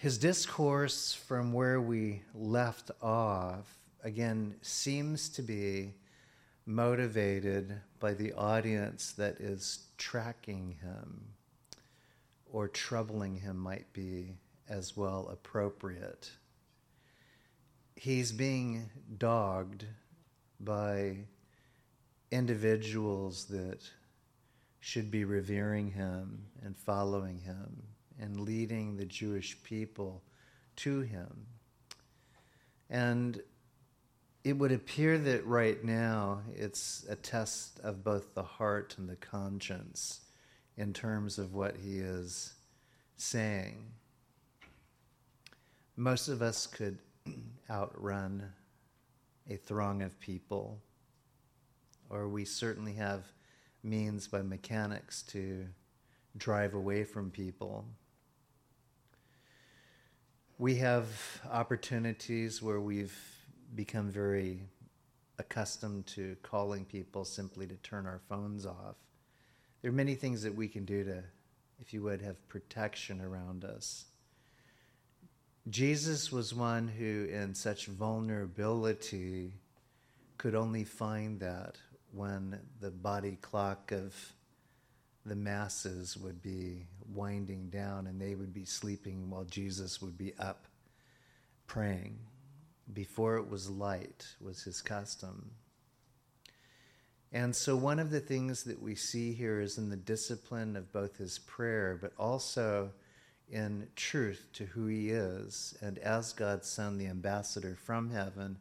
His discourse from where we left off, again, seems to be motivated by the audience that is tracking him or troubling him, might be as well appropriate. He's being dogged by individuals that should be revering him and following him and leading the Jewish people to him. And it would appear that right now it's a test of both the heart and the conscience in terms of what he is saying. Most of us could outrun a throng of people, or we certainly have means by mechanics to drive away from people. We have opportunities where we've become very accustomed to calling people simply to turn our phones off. There are many things that we can do to, if you would, have protection around us. Jesus was one who, in such vulnerability, could only find that when the body clock of the masses would be winding down and they would be sleeping while Jesus would be up praying. Before it was light was his custom. And so, one of the things that we see here is in the discipline of both his prayer, but also in truth to who he is, and as God's Son, the ambassador from heaven,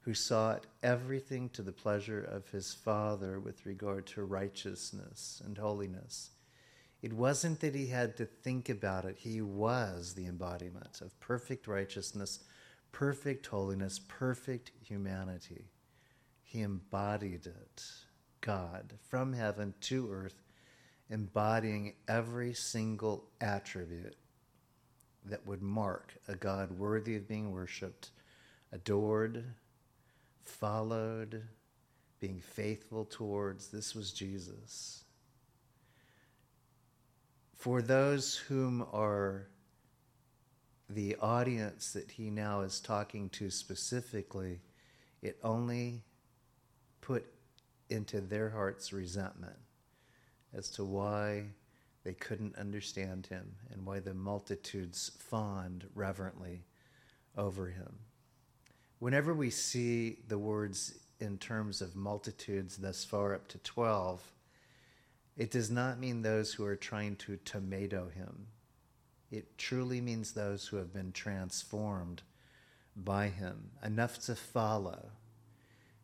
who sought everything to the pleasure of his Father with regard to righteousness and holiness. It wasn't that he had to think about it, he was the embodiment of perfect righteousness, perfect holiness, perfect humanity. He embodied it, God, from heaven to earth embodying every single attribute that would mark a God worthy of being worshiped, adored, followed, being faithful towards. This was Jesus. For those whom are the audience that he now is talking to specifically, it only put into their hearts resentment as to why they couldn't understand him and why the multitudes fawned reverently over him. Whenever we see the words in terms of multitudes thus far up to 12, it does not mean those who are trying to tomato him. It truly means those who have been transformed by him, enough to follow.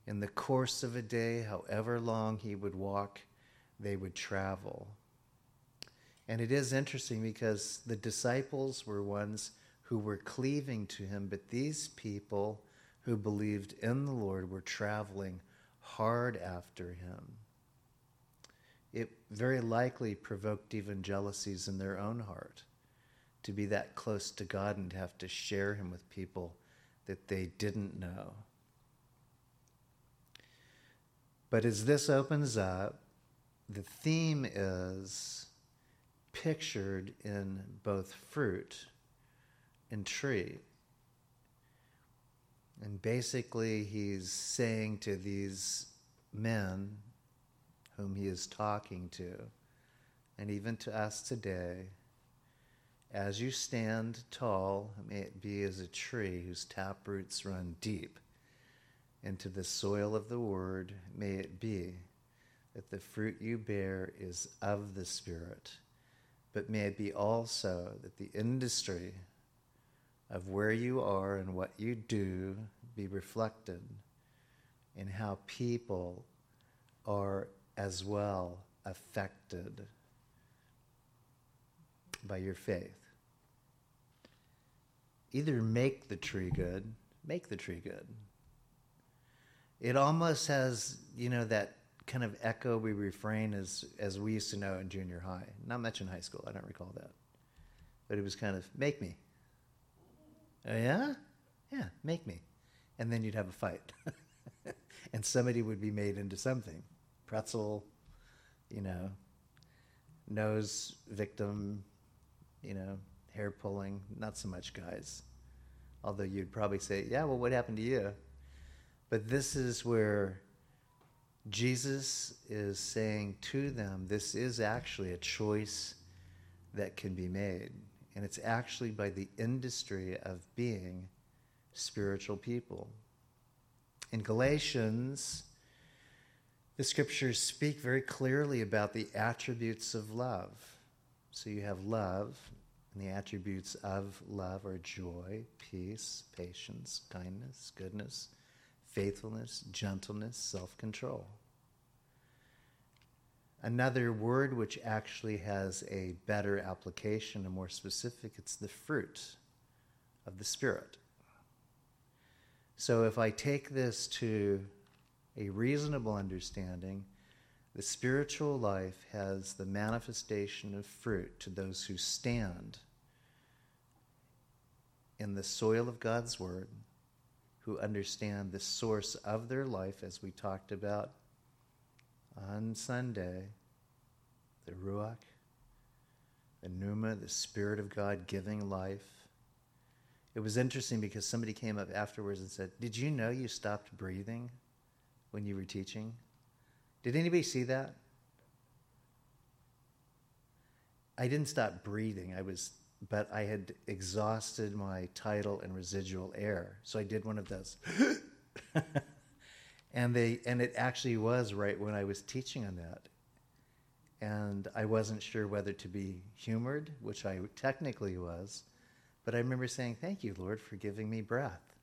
In the course of a day, however long he would walk, they would travel. And it is interesting because the disciples were ones who were cleaving to him, but these people who believed in the Lord were traveling hard after him. It very likely provoked even jealousies in their own heart to be that close to God and to have to share him with people that they didn't know. But as this opens up, the theme is pictured in both fruit and tree. And basically, he's saying to these men whom he is talking to, and even to us today, as you stand tall, may it be as a tree whose tap roots run deep into the soil of the word, may it be that the fruit you bear is of the Spirit, but may it be also that the industry of where you are and what you do be reflected in how people are as well affected by your faith. Either make the tree good, make the tree good. It almost has, you know, that kind of echo we refrain as as we used to know in junior high. Not much in high school. I don't recall that, but it was kind of make me. Oh, yeah, yeah, make me, and then you'd have a fight, and somebody would be made into something, pretzel, you know, nose victim, you know, hair pulling, not so much guys. Although you'd probably say, yeah, well, what happened to you? But this is where Jesus is saying to them, this is actually a choice that can be made. And it's actually by the industry of being spiritual people. In Galatians, the scriptures speak very clearly about the attributes of love. So you have love, and the attributes of love are joy, peace, patience, kindness, goodness, faithfulness, gentleness, self control. Another word which actually has a better application, a more specific, it's the fruit of the Spirit. So if I take this to a reasonable understanding, the spiritual life has the manifestation of fruit to those who stand in the soil of God's Word who understand the source of their life, as we talked about on Sunday, the Ruach, the Pneuma, the Spirit of God giving life. It was interesting because somebody came up afterwards and said, Did you know you stopped breathing when you were teaching? Did anybody see that? I didn't stop breathing. I was but I had exhausted my tidal and residual air. So I did one of those. and they and it actually was right when I was teaching on that. And I wasn't sure whether to be humored, which I technically was, but I remember saying, "Thank you, Lord, for giving me breath."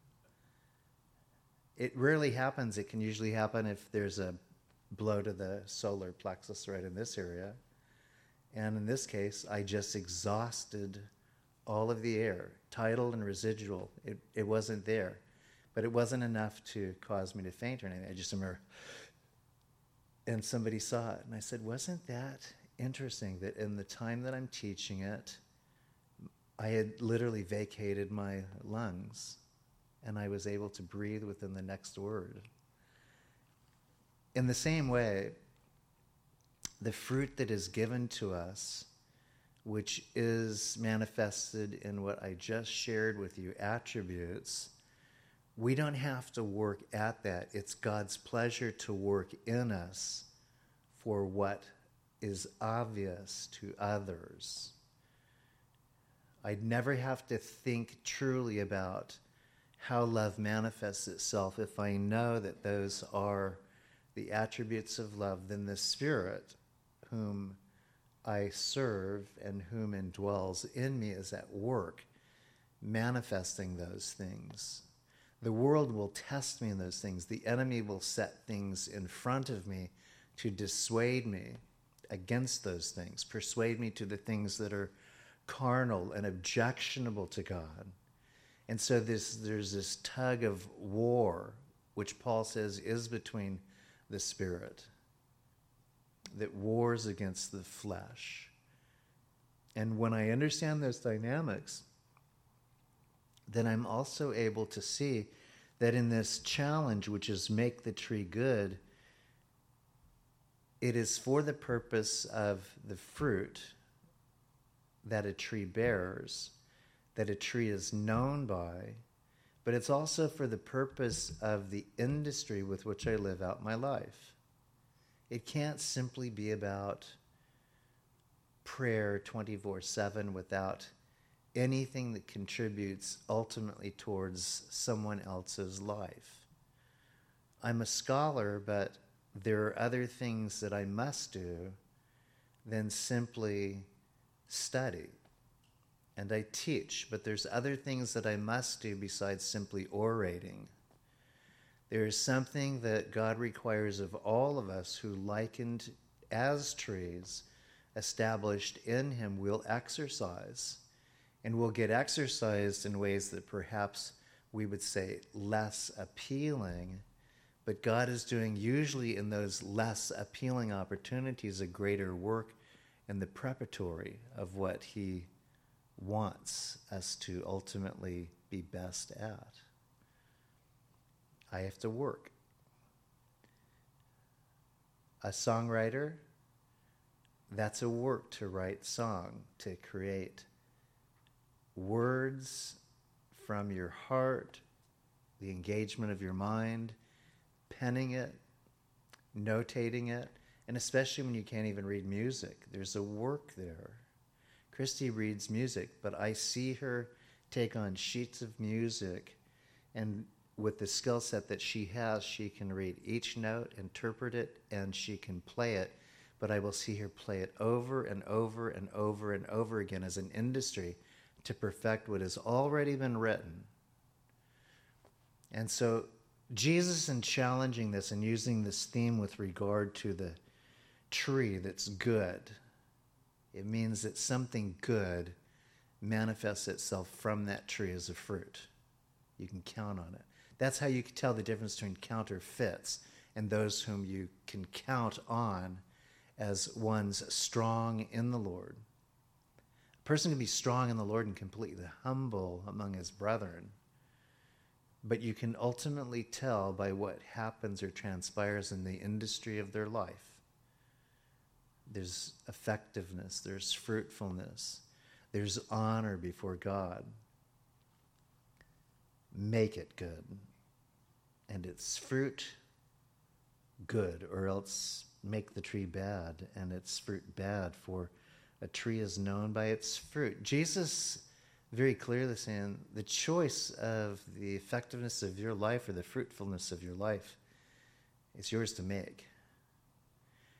It rarely happens. It can usually happen if there's a blow to the solar plexus right in this area and in this case, I just exhausted all of the air, tidal and residual. It, it wasn't there. But it wasn't enough to cause me to faint or anything. I just remember, and somebody saw it. And I said, Wasn't that interesting that in the time that I'm teaching it, I had literally vacated my lungs and I was able to breathe within the next word? In the same way, the fruit that is given to us, which is manifested in what I just shared with you, attributes, we don't have to work at that. It's God's pleasure to work in us for what is obvious to others. I'd never have to think truly about how love manifests itself if I know that those are the attributes of love, then the Spirit whom I serve and whom indwells in me is at work, manifesting those things. The world will test me in those things. The enemy will set things in front of me to dissuade me against those things, persuade me to the things that are carnal and objectionable to God. And so this, there's this tug of war, which Paul says is between the Spirit that wars against the flesh. And when I understand those dynamics, then I'm also able to see that in this challenge, which is make the tree good, it is for the purpose of the fruit that a tree bears, that a tree is known by, but it's also for the purpose of the industry with which I live out my life. It can't simply be about prayer 24 7 without anything that contributes ultimately towards someone else's life. I'm a scholar, but there are other things that I must do than simply study. And I teach, but there's other things that I must do besides simply orating. There is something that God requires of all of us who, likened as trees, established in Him, will exercise. And will get exercised in ways that perhaps we would say less appealing. But God is doing, usually in those less appealing opportunities, a greater work in the preparatory of what He wants us to ultimately be best at. I have to work. A songwriter, that's a work to write song, to create words from your heart, the engagement of your mind, penning it, notating it, and especially when you can't even read music, there's a work there. Christy reads music, but I see her take on sheets of music, and with the skill set that she has, she can read each note, interpret it, and she can play it. But I will see her play it over and over and over and over again as an industry to perfect what has already been written. And so, Jesus, in challenging this and using this theme with regard to the tree that's good, it means that something good manifests itself from that tree as a fruit. You can count on it. That's how you can tell the difference between counterfeits and those whom you can count on as ones strong in the Lord. Person can be strong in the Lord and completely humble among his brethren. But you can ultimately tell by what happens or transpires in the industry of their life there's effectiveness, there's fruitfulness, there's honor before God. Make it good. And its fruit good, or else make the tree bad, and its fruit bad, for a tree is known by its fruit. Jesus very clearly saying the choice of the effectiveness of your life or the fruitfulness of your life is yours to make.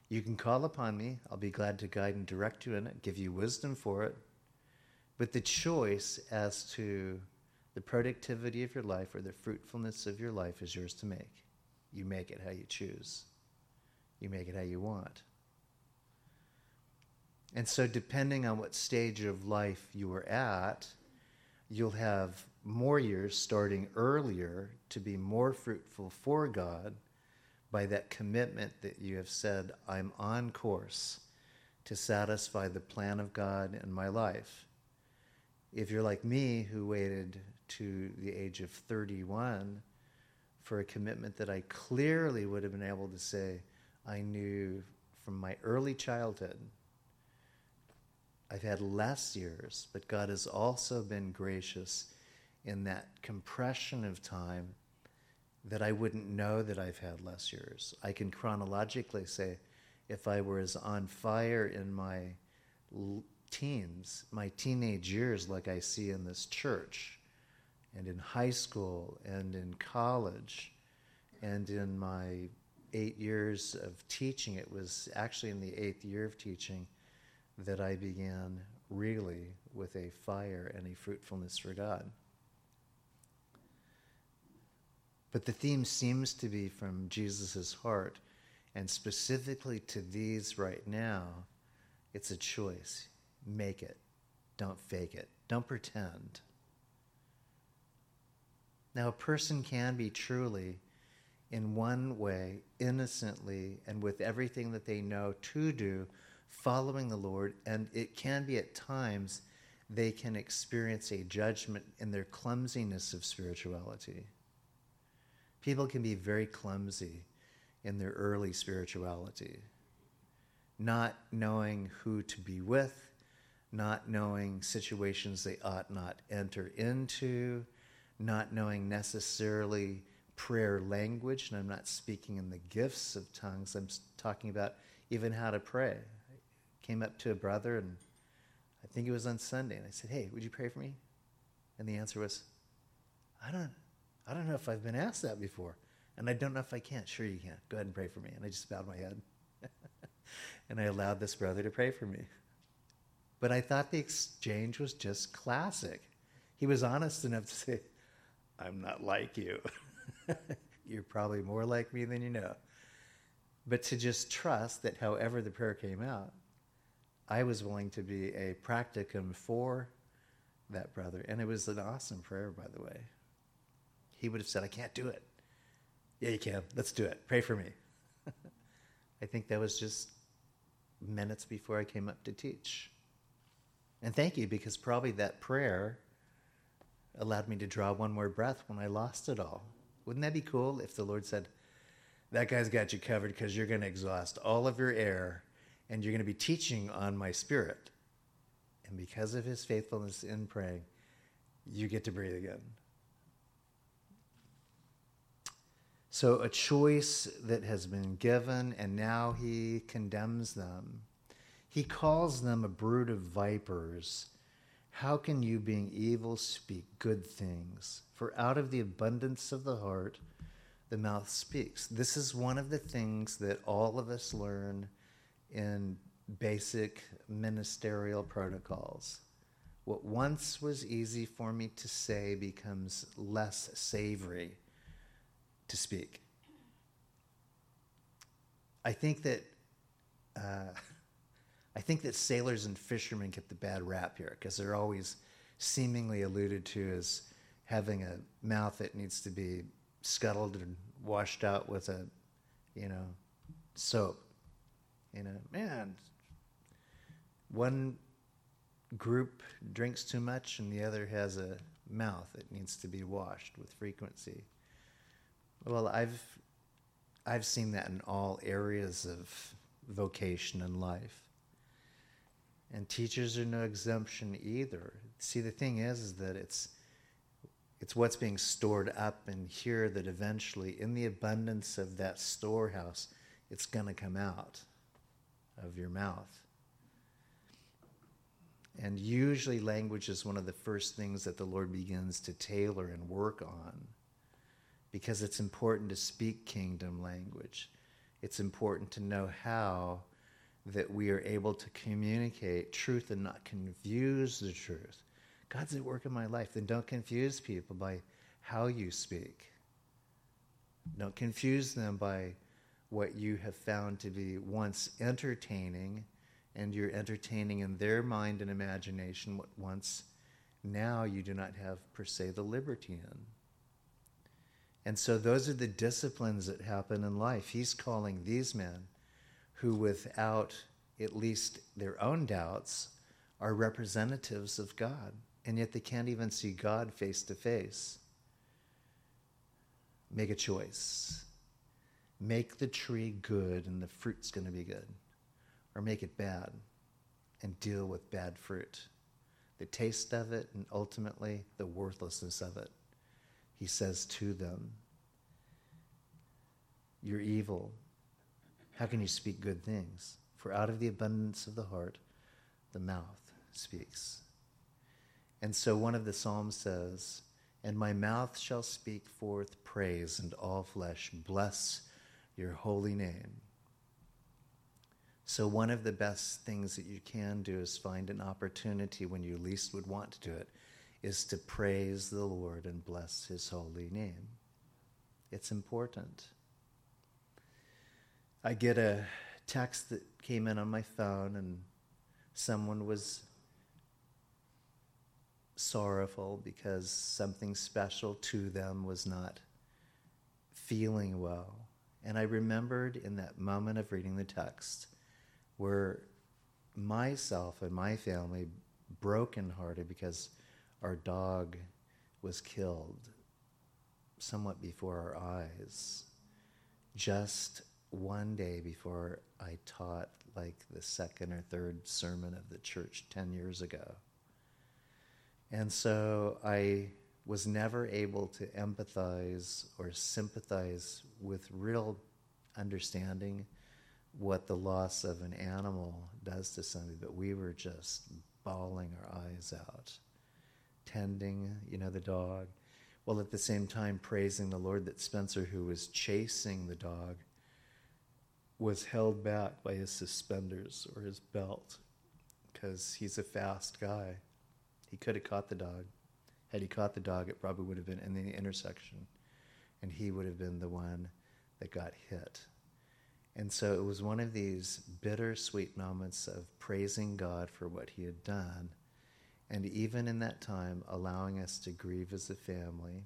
You can call upon me. I'll be glad to guide and direct you in it, give you wisdom for it. But the choice as to the productivity of your life or the fruitfulness of your life is yours to make. You make it how you choose, you make it how you want. And so, depending on what stage of life you are at, you'll have more years starting earlier to be more fruitful for God by that commitment that you have said, I'm on course to satisfy the plan of God in my life. If you're like me, who waited to the age of 31 for a commitment that I clearly would have been able to say, I knew from my early childhood. I've had less years, but God has also been gracious in that compression of time that I wouldn't know that I've had less years. I can chronologically say, if I was on fire in my teens, my teenage years, like I see in this church, and in high school, and in college, and in my eight years of teaching, it was actually in the eighth year of teaching that I began really with a fire and a fruitfulness for God. But the theme seems to be from Jesus' heart, and specifically to these right now, it's a choice. Make it. Don't fake it. Don't pretend. Now, a person can be truly, in one way, innocently, and with everything that they know to do, following the Lord, and it can be at times they can experience a judgment in their clumsiness of spirituality. People can be very clumsy in their early spirituality, not knowing who to be with, not knowing situations they ought not enter into, not knowing necessarily prayer language. And I'm not speaking in the gifts of tongues, I'm talking about even how to pray. Came up to a brother, and I think it was on Sunday, and I said, Hey, would you pray for me? And the answer was, I don't I don't know if I've been asked that before. And I don't know if I can't." Sure, you can. Go ahead and pray for me. And I just bowed my head. and I allowed this brother to pray for me. But I thought the exchange was just classic. He was honest enough to say, I'm not like you. You're probably more like me than you know. But to just trust that however the prayer came out, I was willing to be a practicum for that brother. And it was an awesome prayer, by the way he would have said, I can't do it. Yeah, you can. Let's do it. Pray for me. I think that was just minutes before I came up to teach. And thank you, because probably that prayer allowed me to draw one more breath when I lost it all. Wouldn't that be cool if the Lord said, That guy's got you covered because you're going to exhaust all of your air and you're going to be teaching on my spirit? And because of his faithfulness in praying, you get to breathe again. So, a choice that has been given, and now he condemns them. He calls them a brood of vipers. How can you, being evil, speak good things? For out of the abundance of the heart, the mouth speaks. This is one of the things that all of us learn in basic ministerial protocols. What once was easy for me to say becomes less savory to speak. I think that uh, I think that sailors and fishermen get the bad rap here because they're always seemingly alluded to as having a mouth that needs to be scuttled and washed out with a, you know, soap. You know, man, one group drinks too much and the other has a mouth that needs to be washed with frequency. Well, I've I've seen that in all areas of vocation and life. And teachers are no exemption either. See, the thing is, is that it's it's what's being stored up in here that eventually, in the abundance of that storehouse, it's going to come out of your mouth. And usually, language is one of the first things that the Lord begins to tailor and work on because it's important to speak kingdom language. It's important to know how that we are able to communicate truth and not confuse the truth. God's at work in my life. Then don't confuse people by how you speak. Don't confuse them by what you have found to be once entertaining, and you're entertaining in their mind and imagination what once now you do not have per se the liberty in. And so those are the disciplines that happen in life. He's calling these men who, without at least their own doubts, are representatives of God, and yet they can't even see God face to face. Make a choice. Make the tree good, and the fruit's going to be good. Or make it bad and deal with bad fruit. The taste of it, and ultimately the worthlessness of it he says to them, You're evil. How can you speak good things? For out of the abundance of the heart, the mouth speaks. And so one of the Psalms says, And my mouth shall speak forth praise, and all flesh bless your holy name. So, one of the best things that you can do is find an opportunity when you least would want to do it is to praise the Lord and bless his holy name. It's important. I get a text that came in on my phone, and someone was sorrowful because something special to them was not feeling well. And I remembered in that moment of reading the text where myself and my family brokenhearted because our dog was killed somewhat before our eyes, just one day before I taught like the second or third sermon of the church 10 years ago. And so I was never able to empathize or sympathize with real understanding what the loss of an animal does to somebody, but we were just bawling our eyes out tending, you know, the dog, while at the same time praising the Lord that Spencer, who was chasing the dog, was held back by his suspenders or his belt because he's a fast guy. He could have caught the dog. Had he caught the dog, it probably would have been in the intersection, and he would have been the one that got hit. And so it was one of these bittersweet moments of praising God for what he had done and even in that time, allowing us to grieve as a family.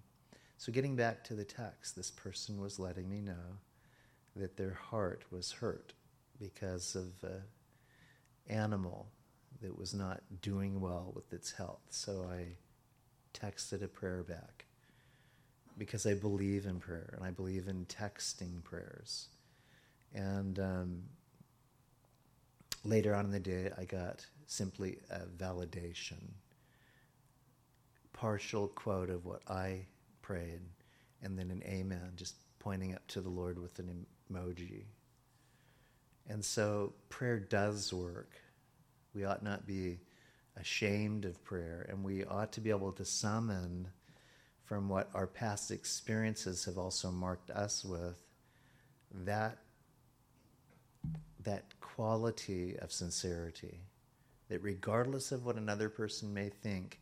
So, getting back to the text, this person was letting me know that their heart was hurt because of an animal that was not doing well with its health. So, I texted a prayer back because I believe in prayer and I believe in texting prayers. And um, later on in the day, I got simply a validation partial quote of what I prayed, and then an amen, just pointing up to the Lord with an emoji. And so prayer does work. We ought not be ashamed of prayer, and we ought to be able to summon from what our past experiences have also marked us with that that quality of sincerity that regardless of what another person may think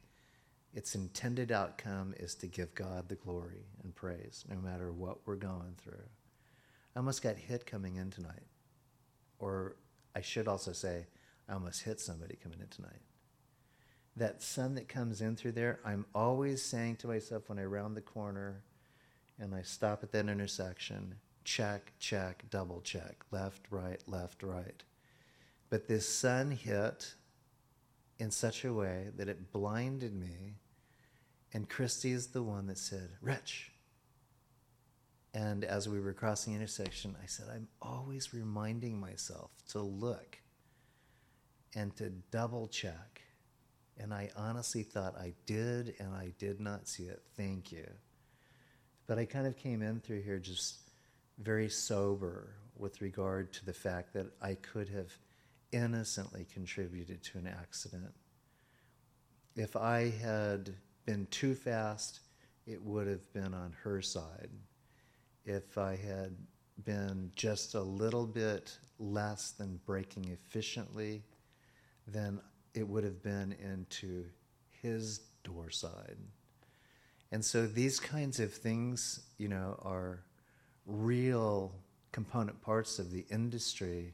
its intended outcome is to give God the glory and praise no matter what we're going through. I almost got hit coming in tonight. Or I should also say, I almost hit somebody coming in tonight. That sun that comes in through there, I'm always saying to myself when I round the corner and I stop at that intersection, check, check, double check, left, right, left, right. But this sun hit in such a way that it blinded me and Christy is the one that said, Rich. And as we were crossing the intersection, I said, I'm always reminding myself to look and to double check. And I honestly thought I did, and I did not see it. Thank you. But I kind of came in through here just very sober with regard to the fact that I could have innocently contributed to an accident. If I had been too fast, it would have been on her side. If I had been just a little bit less than braking efficiently, then it would have been into his door side. And so these kinds of things, you know, are real component parts of the industry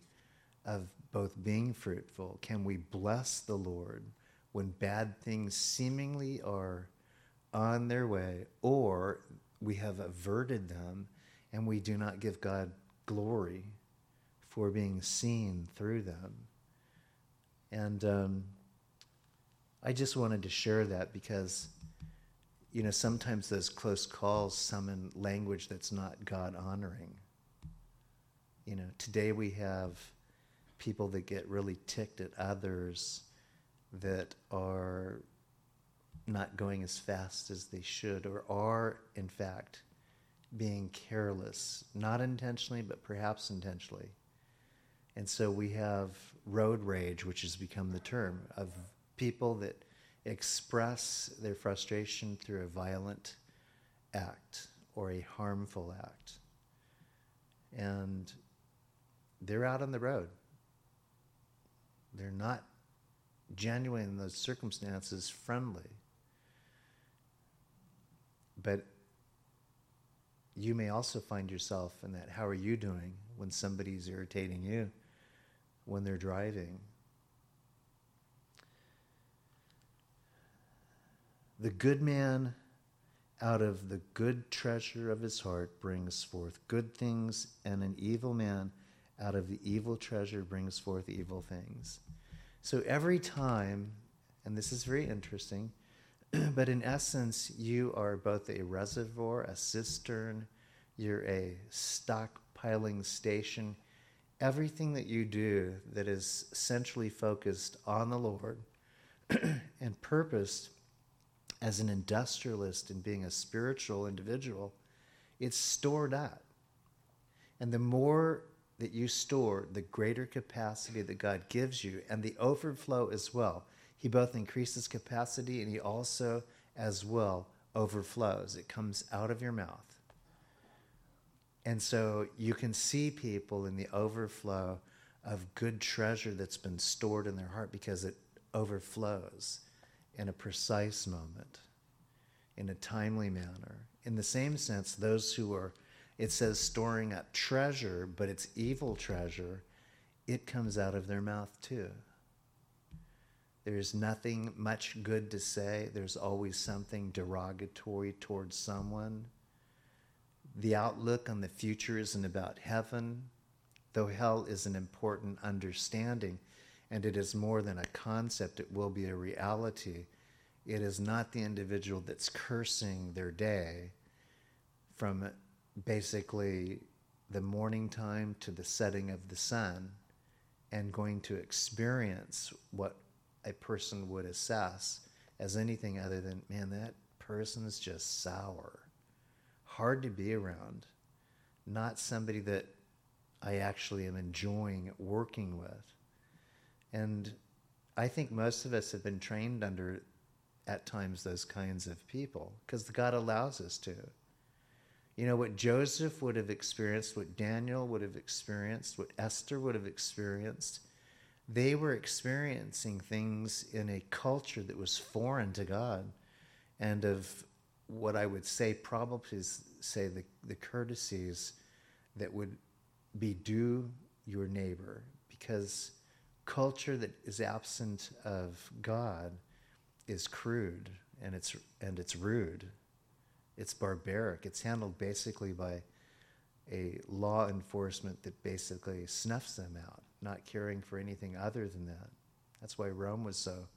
of both being fruitful. Can we bless the Lord? when bad things seemingly are on their way, or we have averted them and we do not give God glory for being seen through them. And um, I just wanted to share that because, you know, sometimes those close calls summon language that's not God honoring. You know, today we have people that get really ticked at others that are not going as fast as they should or are, in fact, being careless, not intentionally, but perhaps intentionally. And so we have road rage, which has become the term of people that express their frustration through a violent act or a harmful act. And they're out on the road. They're not genuine in those circumstances, friendly. But you may also find yourself in that how are you doing when somebody's irritating you when they're driving? The good man out of the good treasure of his heart brings forth good things, and an evil man out of the evil treasure brings forth evil things. So every time, and this is very interesting, but in essence, you are both a reservoir, a cistern, you're a stockpiling station. Everything that you do that is centrally focused on the Lord and purposed as an industrialist and being a spiritual individual, it's stored up. And the more that you store, the greater capacity that God gives you and the overflow as well. He both increases capacity and he also, as well, overflows. It comes out of your mouth. And so you can see people in the overflow of good treasure that's been stored in their heart because it overflows in a precise moment, in a timely manner. In the same sense, those who are it says storing up treasure, but it's evil treasure, it comes out of their mouth too. There's nothing much good to say. There's always something derogatory towards someone. The outlook on the future isn't about heaven, though hell is an important understanding and it is more than a concept, it will be a reality. It is not the individual that's cursing their day from basically the morning time to the setting of the sun and going to experience what a person would assess as anything other than, man, that person is just sour, hard to be around, not somebody that I actually am enjoying working with. And I think most of us have been trained under, at times, those kinds of people because God allows us to. You know, what Joseph would have experienced, what Daniel would have experienced, what Esther would have experienced, they were experiencing things in a culture that was foreign to God and of what I would say, probably is say the, the courtesies that would be due your neighbor because culture that is absent of God is crude and it's and it's rude. It's barbaric. It's handled basically by a law enforcement that basically snuffs them out, not caring for anything other than that. That's why Rome was so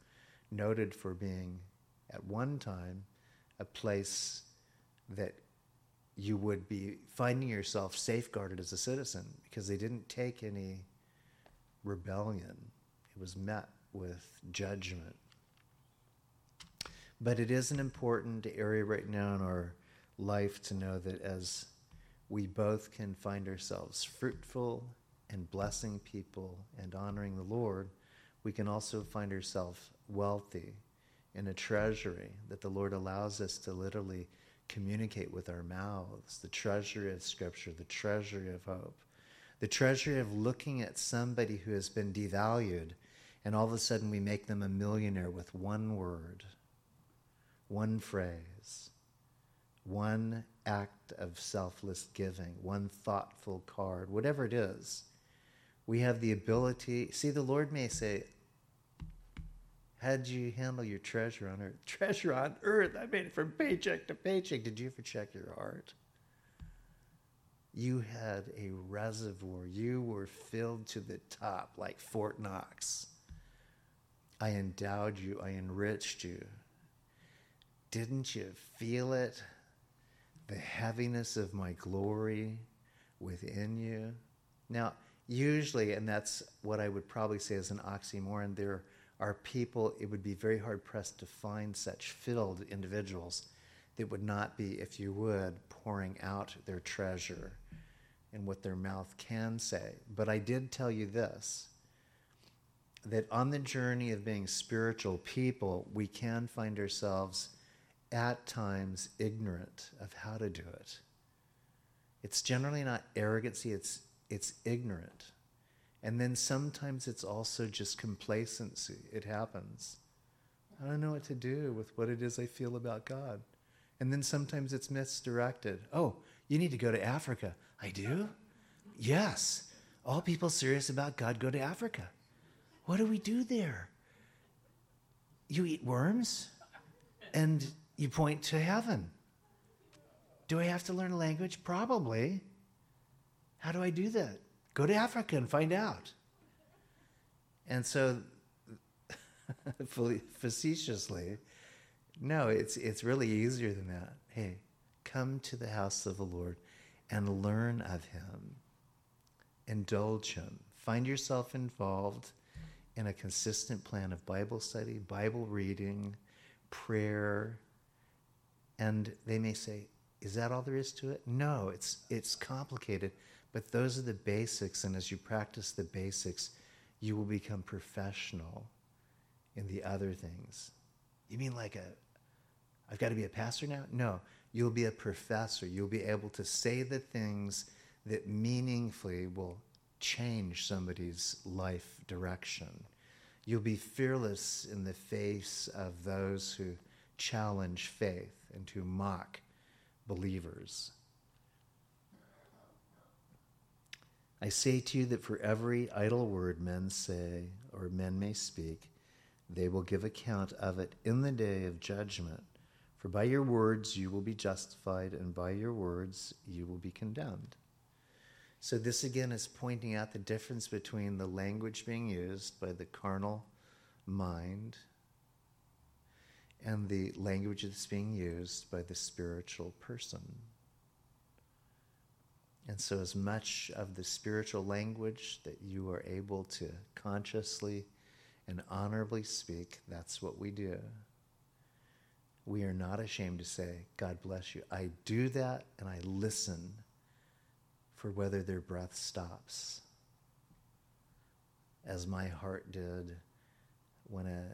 noted for being, at one time, a place that you would be finding yourself safeguarded as a citizen because they didn't take any rebellion. It was met with judgment. But it is an important area right now in our life to know that as we both can find ourselves fruitful and blessing people and honoring the Lord, we can also find ourselves wealthy in a treasury that the Lord allows us to literally communicate with our mouths the treasury of Scripture, the treasury of hope, the treasury of looking at somebody who has been devalued, and all of a sudden we make them a millionaire with one word, one phrase, one act of selfless giving, one thoughtful card, whatever it is. We have the ability. See, the Lord may say, how did you handle your treasure on earth? Treasure on earth. I made it from paycheck to paycheck. Did you ever check your heart? You had a reservoir. You were filled to the top like Fort Knox. I endowed you. I enriched you. Didn't you feel it? The heaviness of my glory within you. Now, usually, and that's what I would probably say is an oxymoron, there are people, it would be very hard pressed to find such filled individuals that would not be, if you would, pouring out their treasure and what their mouth can say. But I did tell you this that on the journey of being spiritual people, we can find ourselves at times ignorant of how to do it. It's generally not arrogancy, it's, it's ignorant. And then sometimes it's also just complacency. It happens. I don't know what to do with what it is I feel about God. And then sometimes it's misdirected. Oh, you need to go to Africa. I do? Yes. All people serious about God go to Africa. What do we do there? You eat worms and you point to heaven. Do I have to learn a language? Probably. How do I do that? Go to Africa and find out. And so, facetiously, no, it's, it's really easier than that. Hey, come to the house of the Lord and learn of him, indulge him, find yourself involved in a consistent plan of Bible study, Bible reading, prayer. And they may say, Is that all there is to it? No, it's, it's complicated. But those are the basics, and as you practice the basics, you will become professional in the other things. You mean like a, I've got to be a pastor now? No, you'll be a professor. You'll be able to say the things that meaningfully will change somebody's life direction. You'll be fearless in the face of those who challenge faith and who mock believers. I say to you that for every idle word men say or men may speak, they will give account of it in the day of judgment. For by your words you will be justified, and by your words you will be condemned. So, this again is pointing out the difference between the language being used by the carnal mind and the language that's being used by the spiritual person. And so, as much of the spiritual language that you are able to consciously and honorably speak, that's what we do. we are not ashamed to say, God bless you. I do that and I listen for whether their breath stops, as my heart did when a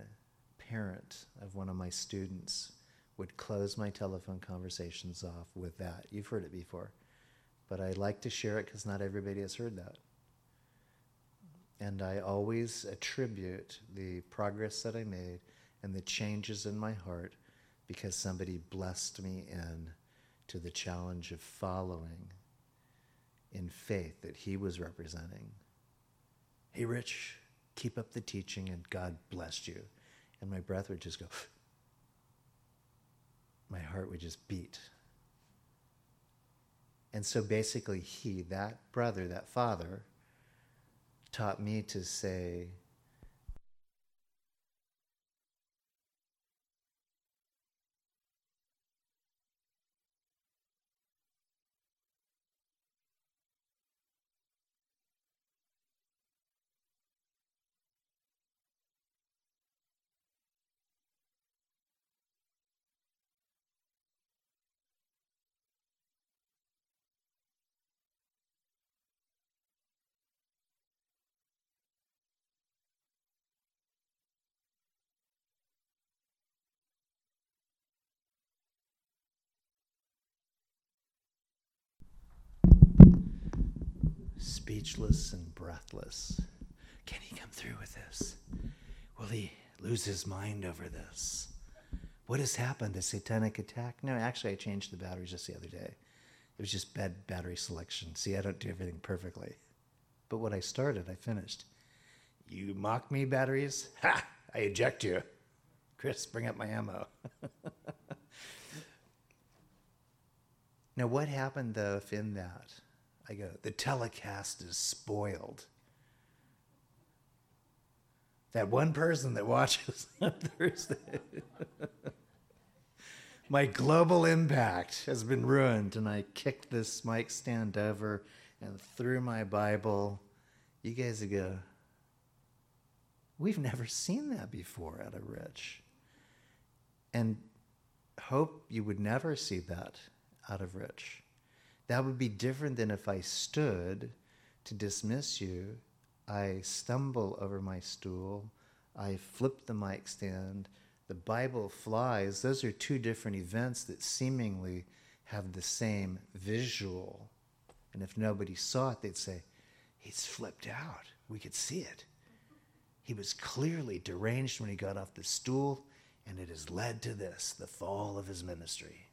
parent of one of my students would close my telephone conversations off with that. You've heard it before, but I like to share it because not everybody has heard that. And I always attribute the progress that I made and the changes in my heart because somebody blessed me in to the challenge of following in faith that he was representing. Hey, Rich, keep up the teaching and God blessed you. And my breath would just go, my heart would just beat. And so basically, he, that brother, that father, taught me to say, speechless and breathless. Can he come through with this? Will he lose his mind over this? What has happened? A satanic attack? No, actually, I changed the batteries just the other day. It was just bad battery selection. See, I don't do everything perfectly. But what I started, I finished. You mock me, batteries? Ha! I eject you. Chris, bring up my ammo. now, what happened though if in that I go, the telecast is spoiled. That one person that watches on Thursday. My global impact has been ruined, and I kicked this mic stand over and threw my Bible. You guys go, we've never seen that before out of Rich. And hope you would never see that out of Rich. That would be different than if I stood to dismiss you. I stumble over my stool. I flip the mic stand. The Bible flies. Those are two different events that seemingly have the same visual. And if nobody saw it, they'd say, He's flipped out. We could see it. He was clearly deranged when he got off the stool, and it has led to this the fall of his ministry.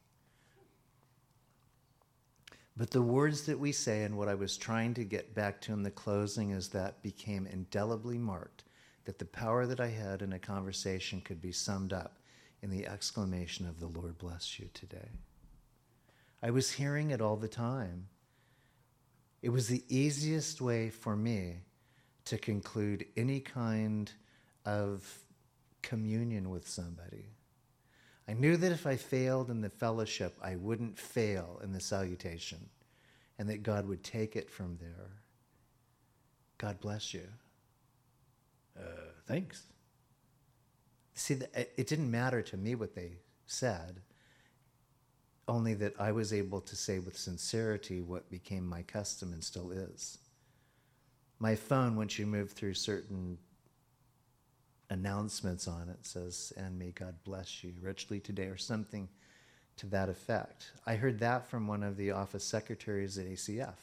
But the words that we say, and what I was trying to get back to in the closing, is that became indelibly marked that the power that I had in a conversation could be summed up in the exclamation of, The Lord bless you today. I was hearing it all the time. It was the easiest way for me to conclude any kind of communion with somebody. I knew that if I failed in the fellowship, I wouldn't fail in the salutation, and that God would take it from there. God bless you. Uh, thanks. See, it didn't matter to me what they said, only that I was able to say with sincerity what became my custom and still is. My phone, once you move through certain announcements on it says, and may God bless you richly today, or something to that effect. I heard that from one of the office secretaries at ACF.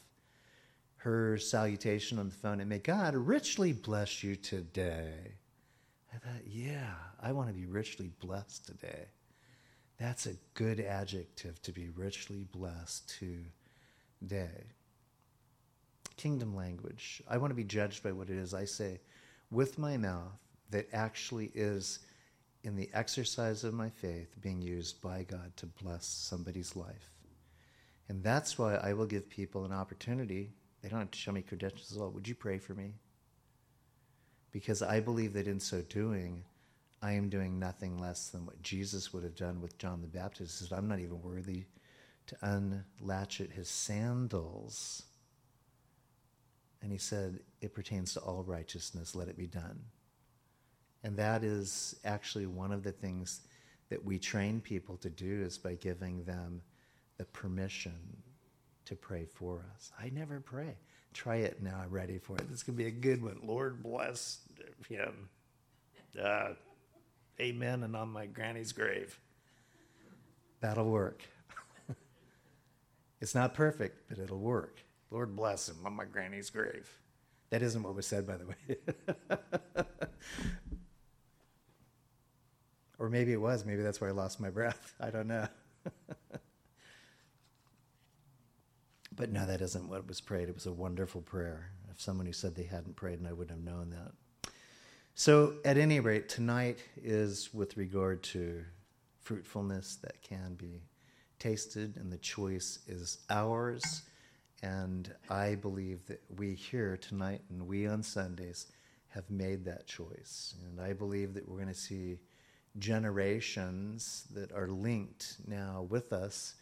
Her salutation on the phone, and may God richly bless you today. I thought, yeah, I want to be richly blessed today. That's a good adjective to be richly blessed today. Kingdom language. I want to be judged by what it is I say with my mouth that actually is in the exercise of my faith being used by God to bless somebody's life. And that's why I will give people an opportunity. They don't have to show me credentials at all. Would you pray for me? Because I believe that in so doing, I am doing nothing less than what Jesus would have done with John the Baptist. He said, I'm not even worthy to unlatchet his sandals. And he said, It pertains to all righteousness, let it be done. And that is actually one of the things that we train people to do is by giving them the permission to pray for us. I never pray. Try it now. I'm ready for it. This could be a good one. Lord bless him. Uh, amen. And on my granny's grave. That'll work. it's not perfect, but it'll work. Lord bless him on my granny's grave. That isn't what was said, by the way. or maybe it was. Maybe that's where I lost my breath. I don't know. but no, that isn't what was prayed. It was a wonderful prayer of someone who said they hadn't prayed, and I wouldn't have known that. So, at any rate, tonight is with regard to fruitfulness that can be tasted, and the choice is ours. And I believe that we here tonight and we on Sundays have made that choice. And I believe that we're going to see generations that are linked now with us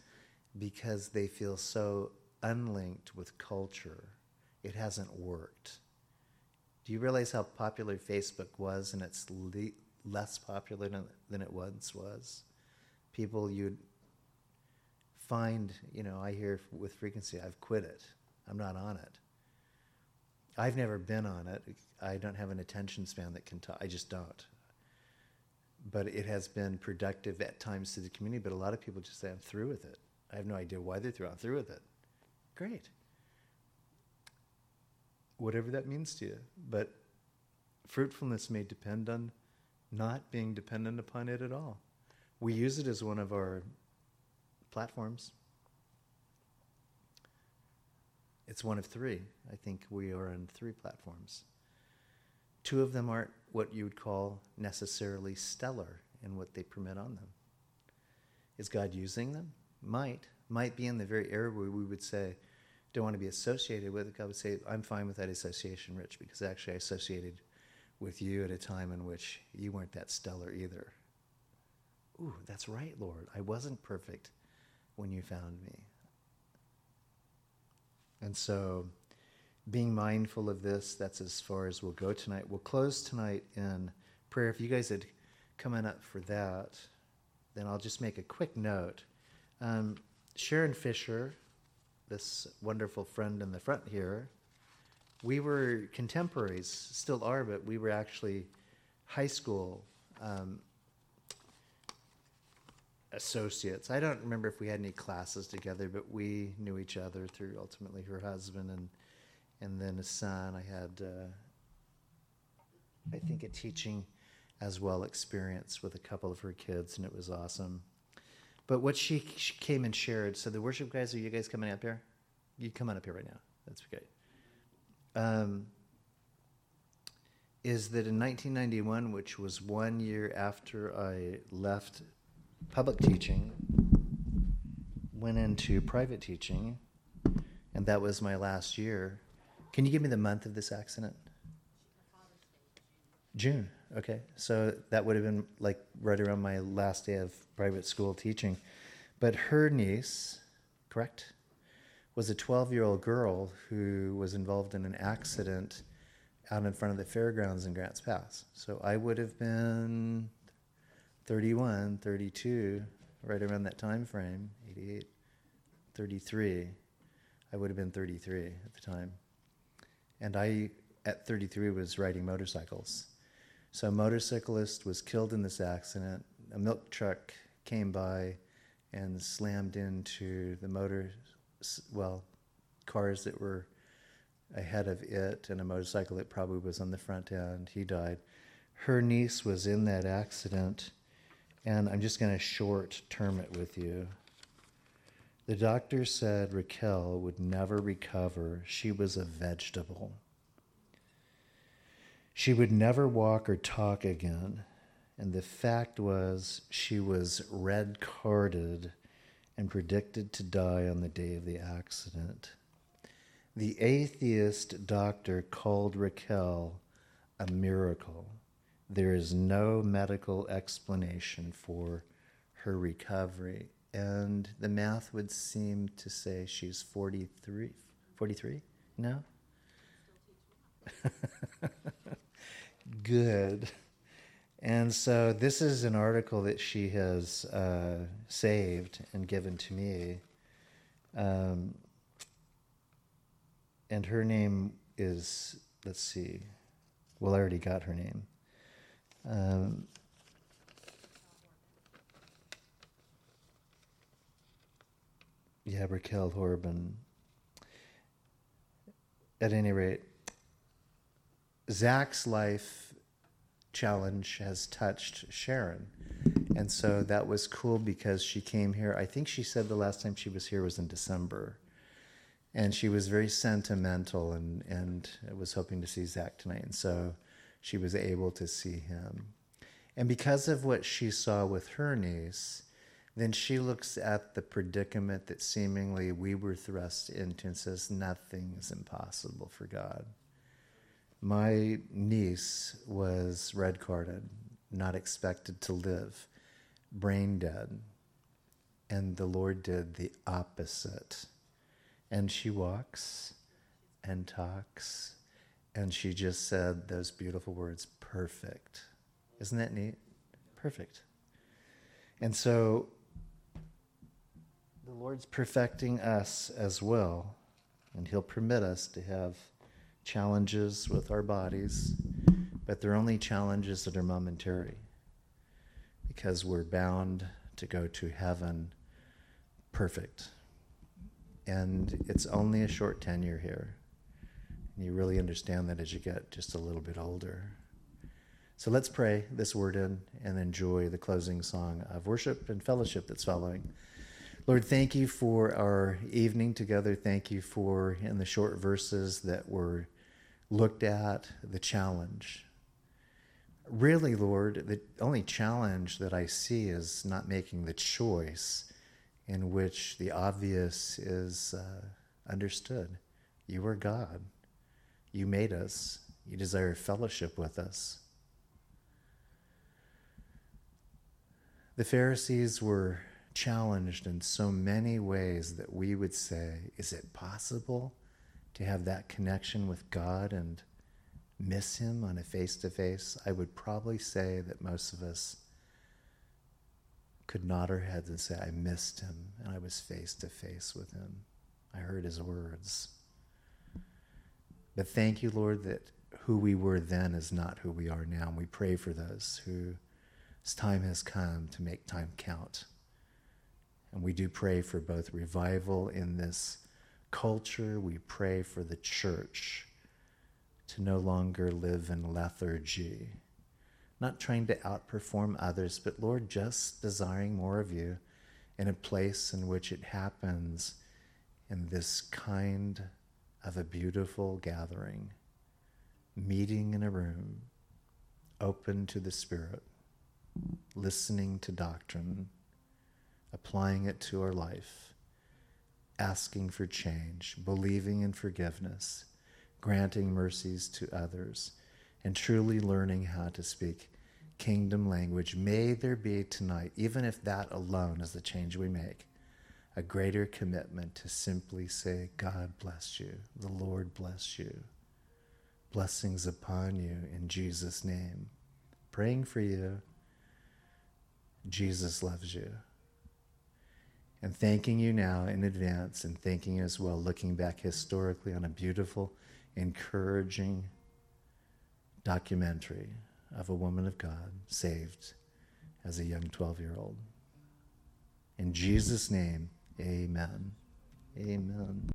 because they feel so unlinked with culture. It hasn't worked. Do you realize how popular Facebook was and it's le- less popular than, than it once was? People you'd find, you know, I hear with frequency, I've quit it. I'm not on it. I've never been on it. I don't have an attention span that can talk. I just don't. But it has been productive at times to the community. But a lot of people just say, I'm through with it. I have no idea why they're through. I'm through with it. Great. Whatever that means to you. But fruitfulness may depend on not being dependent upon it at all. We use it as one of our platforms. It's one of three. I think we are on three platforms. Two of them aren't what you would call necessarily stellar in what they permit on them. Is God using them? Might. Might be in the very area where we would say, don't want to be associated with it. God would say, I'm fine with that association, Rich, because actually I associated with you at a time in which you weren't that stellar either. Ooh, that's right, Lord. I wasn't perfect when you found me. And so, being mindful of this, that's as far as we'll go tonight. We'll close tonight in prayer. If you guys had come in up for that, then I'll just make a quick note. Um, Sharon Fisher, this wonderful friend in the front here, we were contemporaries, still are, but we were actually high school um, associates. I don't remember if we had any classes together, but we knew each other through ultimately her husband and and then a son. I had, uh, I think, a teaching as well experience with a couple of her kids, and it was awesome. But what she, she came and shared. So the worship guys, are you guys coming up here? You come on up here right now. That's great. Um, is that in 1991, which was one year after I left public teaching, went into private teaching, and that was my last year. Can you give me the month of this accident? June. Okay. So that would have been like right around my last day of private school teaching. But her niece, correct, was a 12 year old girl who was involved in an accident out in front of the fairgrounds in Grants Pass. So I would have been 31, 32, right around that time frame, 88, 33. I would have been 33 at the time. And I, at 33, was riding motorcycles. So a motorcyclist was killed in this accident. A milk truck came by and slammed into the motor, well, cars that were ahead of it and a motorcycle that probably was on the front end. He died. Her niece was in that accident and I'm just going to short term it with you. The doctor said Raquel would never recover. She was a vegetable. She would never walk or talk again. And the fact was, she was red carded and predicted to die on the day of the accident. The atheist doctor called Raquel a miracle. There is no medical explanation for her recovery. And the math would seem to say she's 43. 43? No? Good. And so this is an article that she has uh, saved and given to me. Um, and her name is, let's see, well, I already got her name. Um, yeah, Raquel Horban. At any rate, Zach's life challenge has touched Sharon. And so that was cool because she came here. I think she said the last time she was here was in December. And she was very sentimental and, and was hoping to see Zach tonight. And so she was able to see him. And because of what she saw with her niece, then she looks at the predicament that seemingly we were thrust into and says, Nothing is impossible for God. My niece was red carded, not expected to live, brain dead. And the Lord did the opposite. And she walks and talks, and she just said those beautiful words perfect. Isn't that neat? Perfect. And so the Lord's perfecting us as well, and He'll permit us to have challenges with our bodies, but they're only challenges that are momentary because we're bound to go to heaven perfect. And it's only a short tenure here. And you really understand that as you get just a little bit older. So let's pray this word in and enjoy the closing song of worship and fellowship that's following. Lord, thank you for our evening together. Thank you for, in the short verses that were looked at, the challenge. Really, Lord, the only challenge that I see is not making the choice in which the obvious is uh, understood. You are God. You made us. You desire fellowship with us. The Pharisees were challenged in so many ways that we would say, is it possible to have that connection with God and miss Him on a face to face? I would probably say that most of us could nod our heads and say, I missed Him and I was face to face with Him. I heard His words. But thank you, Lord, that who we were then is not who we are now. And we pray for those who this time has come to make time count. And we do pray for both revival in this culture. We pray for the church to no longer live in lethargy. Not trying to outperform others, but Lord, just desiring more of you in a place in which it happens in this kind of a beautiful gathering, meeting in a room open to the Spirit listening to doctrine, applying it to our life, asking for change, believing in forgiveness, granting mercies to others, and truly learning how to speak kingdom language. May there be tonight, even if that alone is the change we make, a greater commitment to simply say, God bless you, the Lord bless you. Blessings upon you in Jesus' name. Praying for you. Jesus loves you. And thanking you now in advance and thanking you as well, looking back historically on a beautiful, encouraging documentary of a woman of God saved as a young 12 year old. In Jesus' name, amen. Amen.